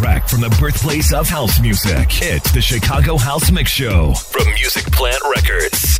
Direct from the birthplace of house music, it's the Chicago House Mix Show from Music Plant Records.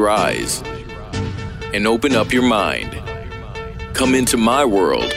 Your eyes and open up your mind. Come into my world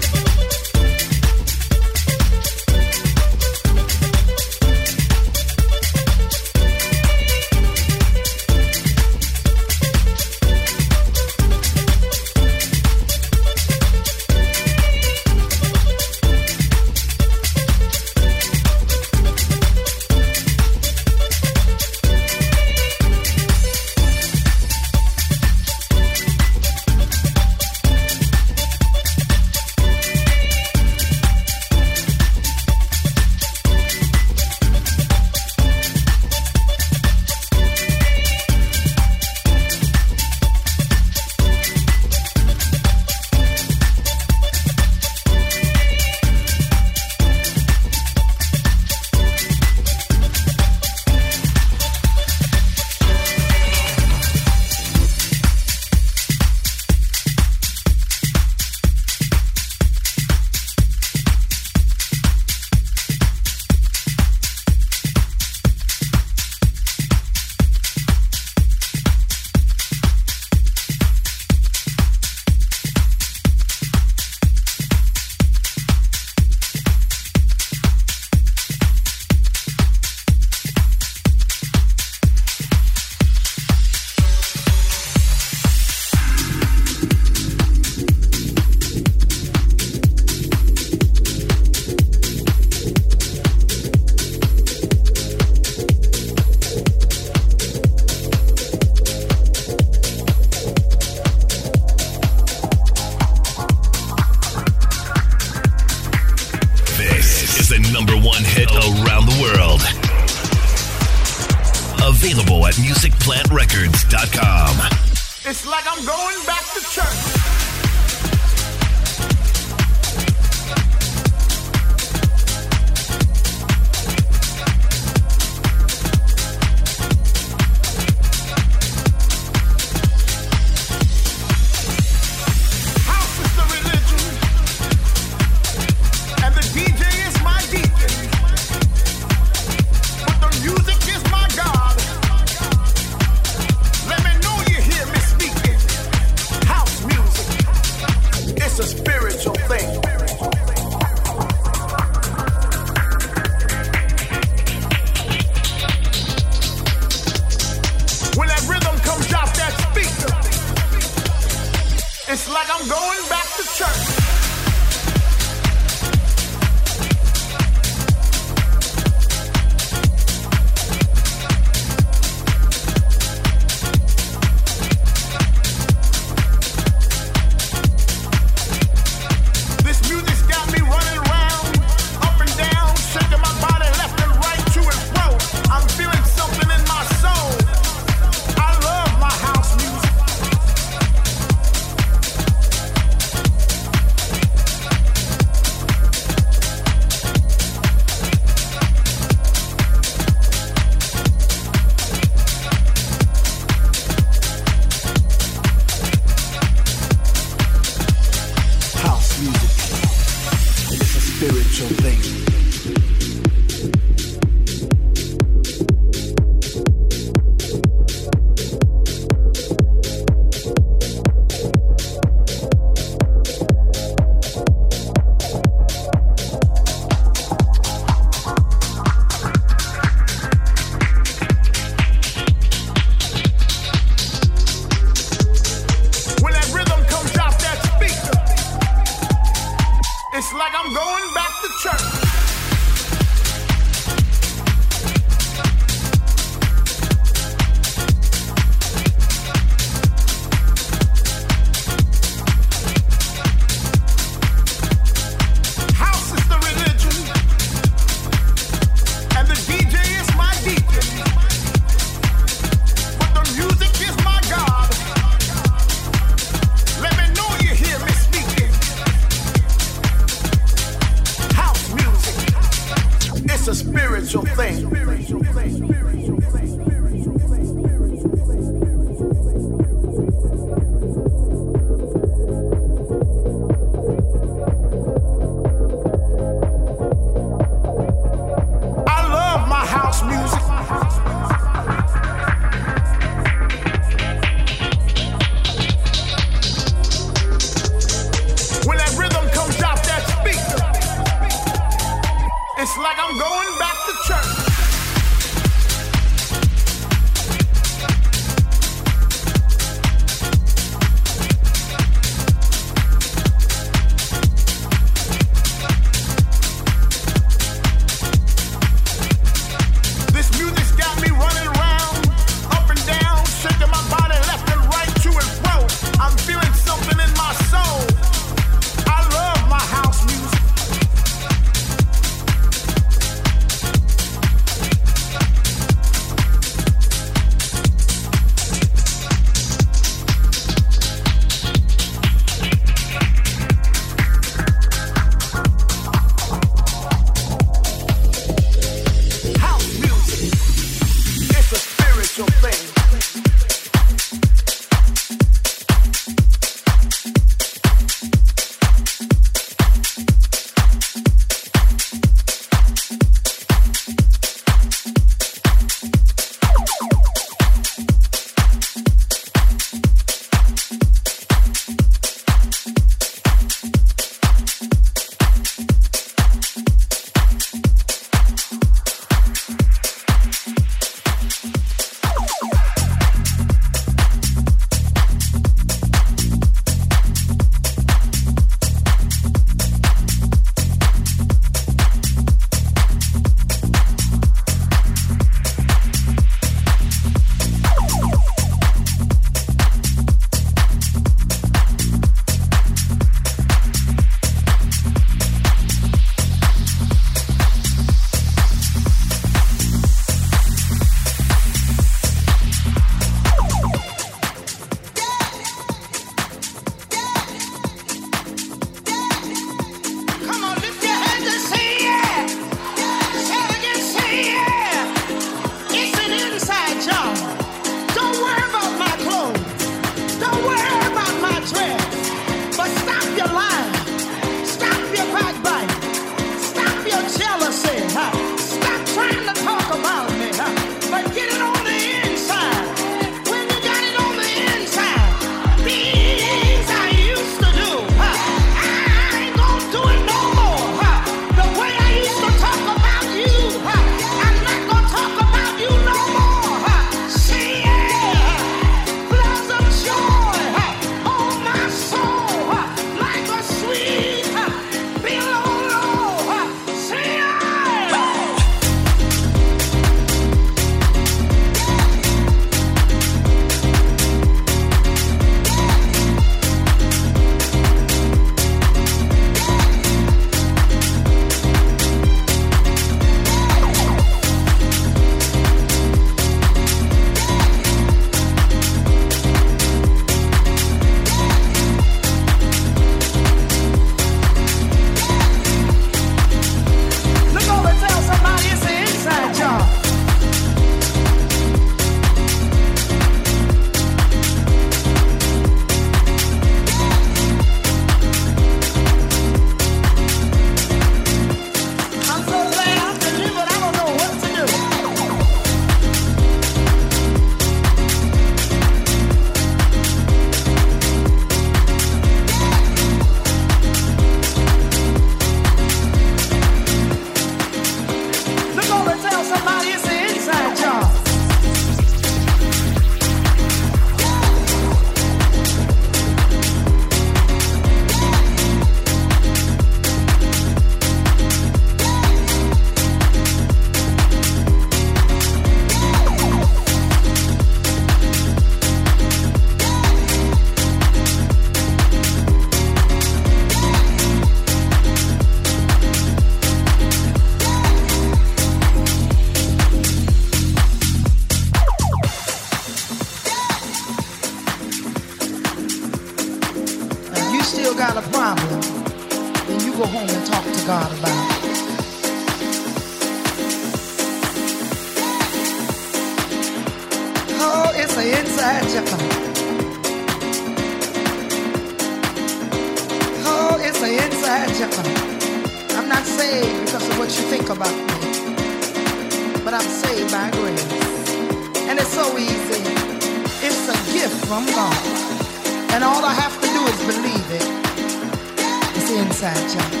inside, you.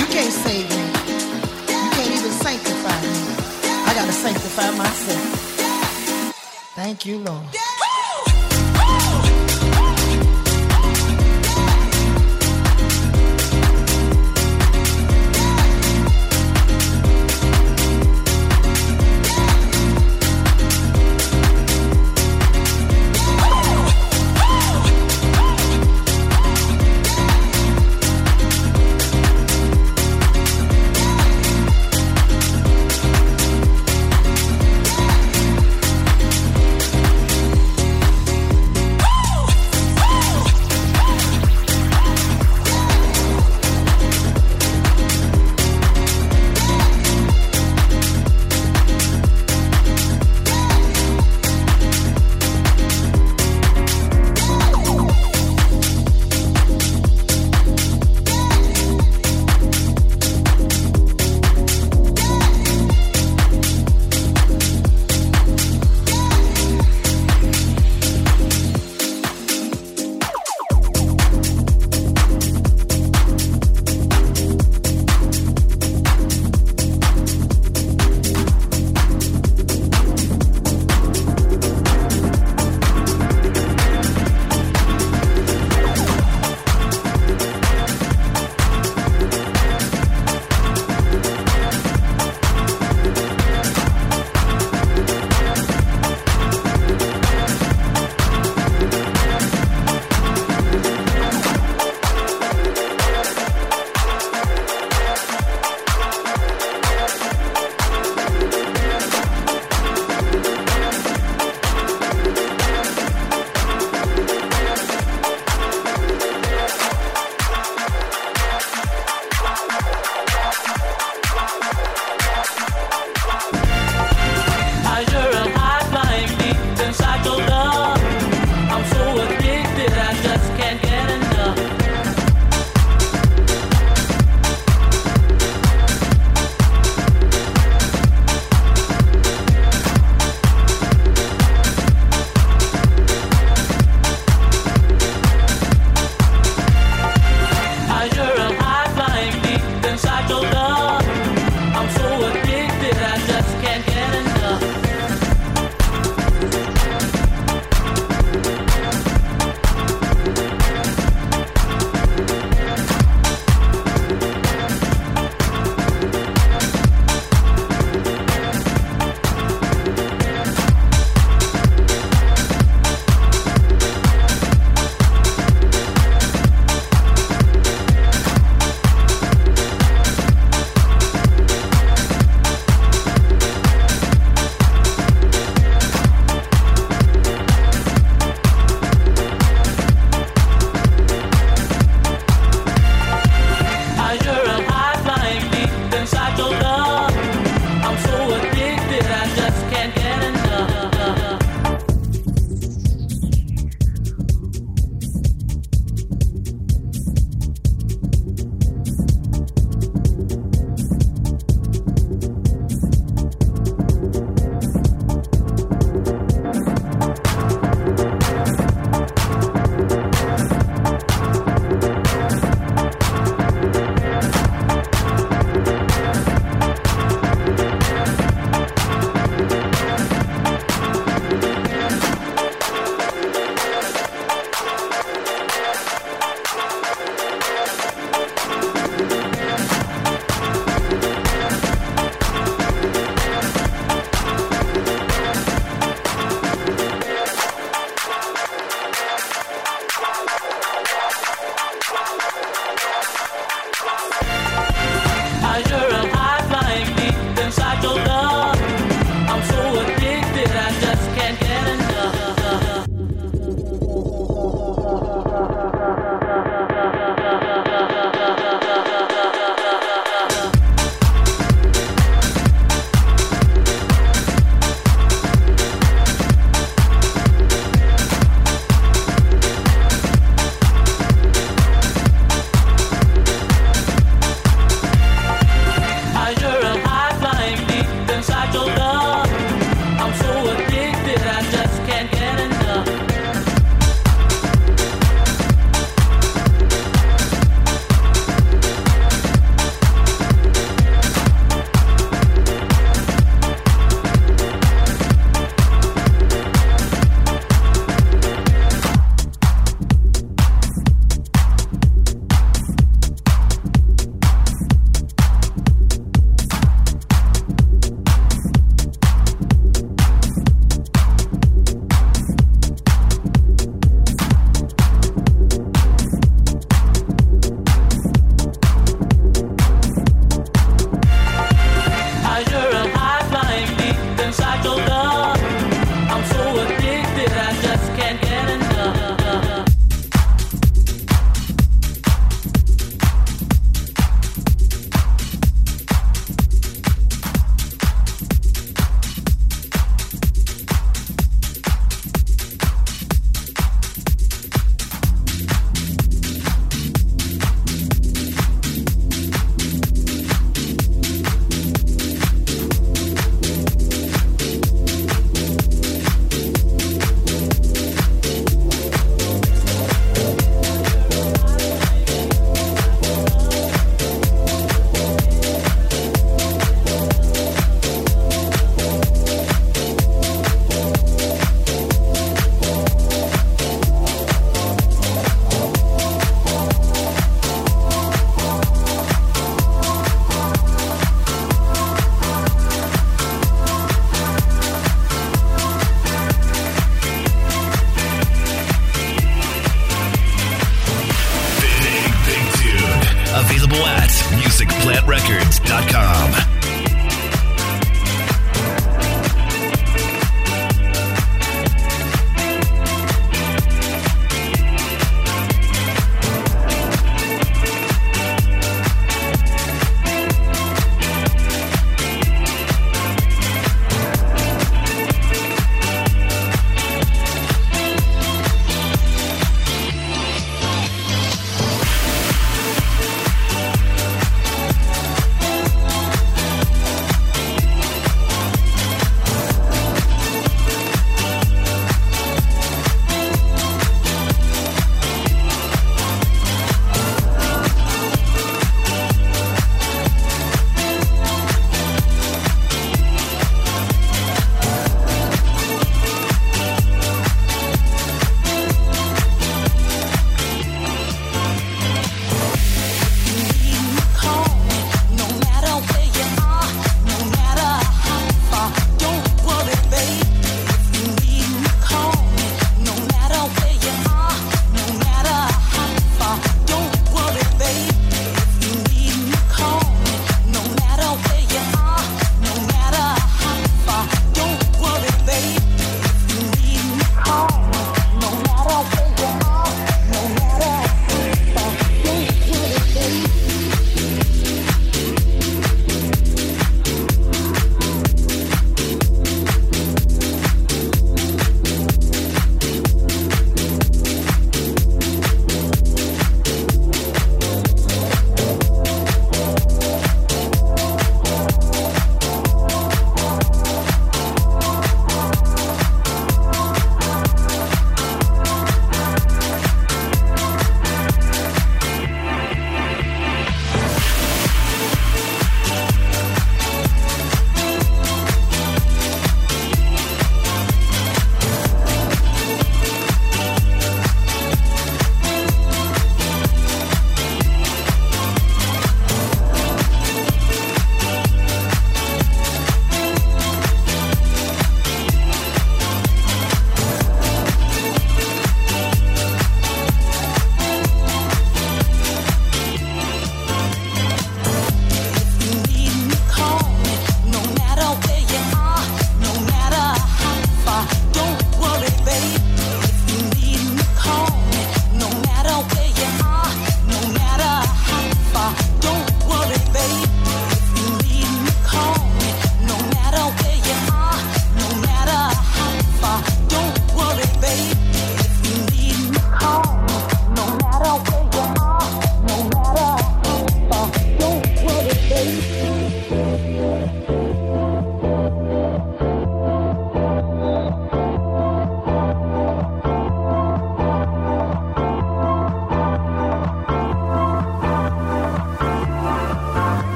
You can't save me. You can't even sanctify me. I gotta sanctify myself. Thank you, Lord.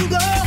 You go.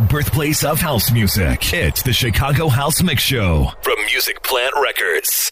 The birthplace of house music, it's the Chicago House Mix Show from Music Plant Records.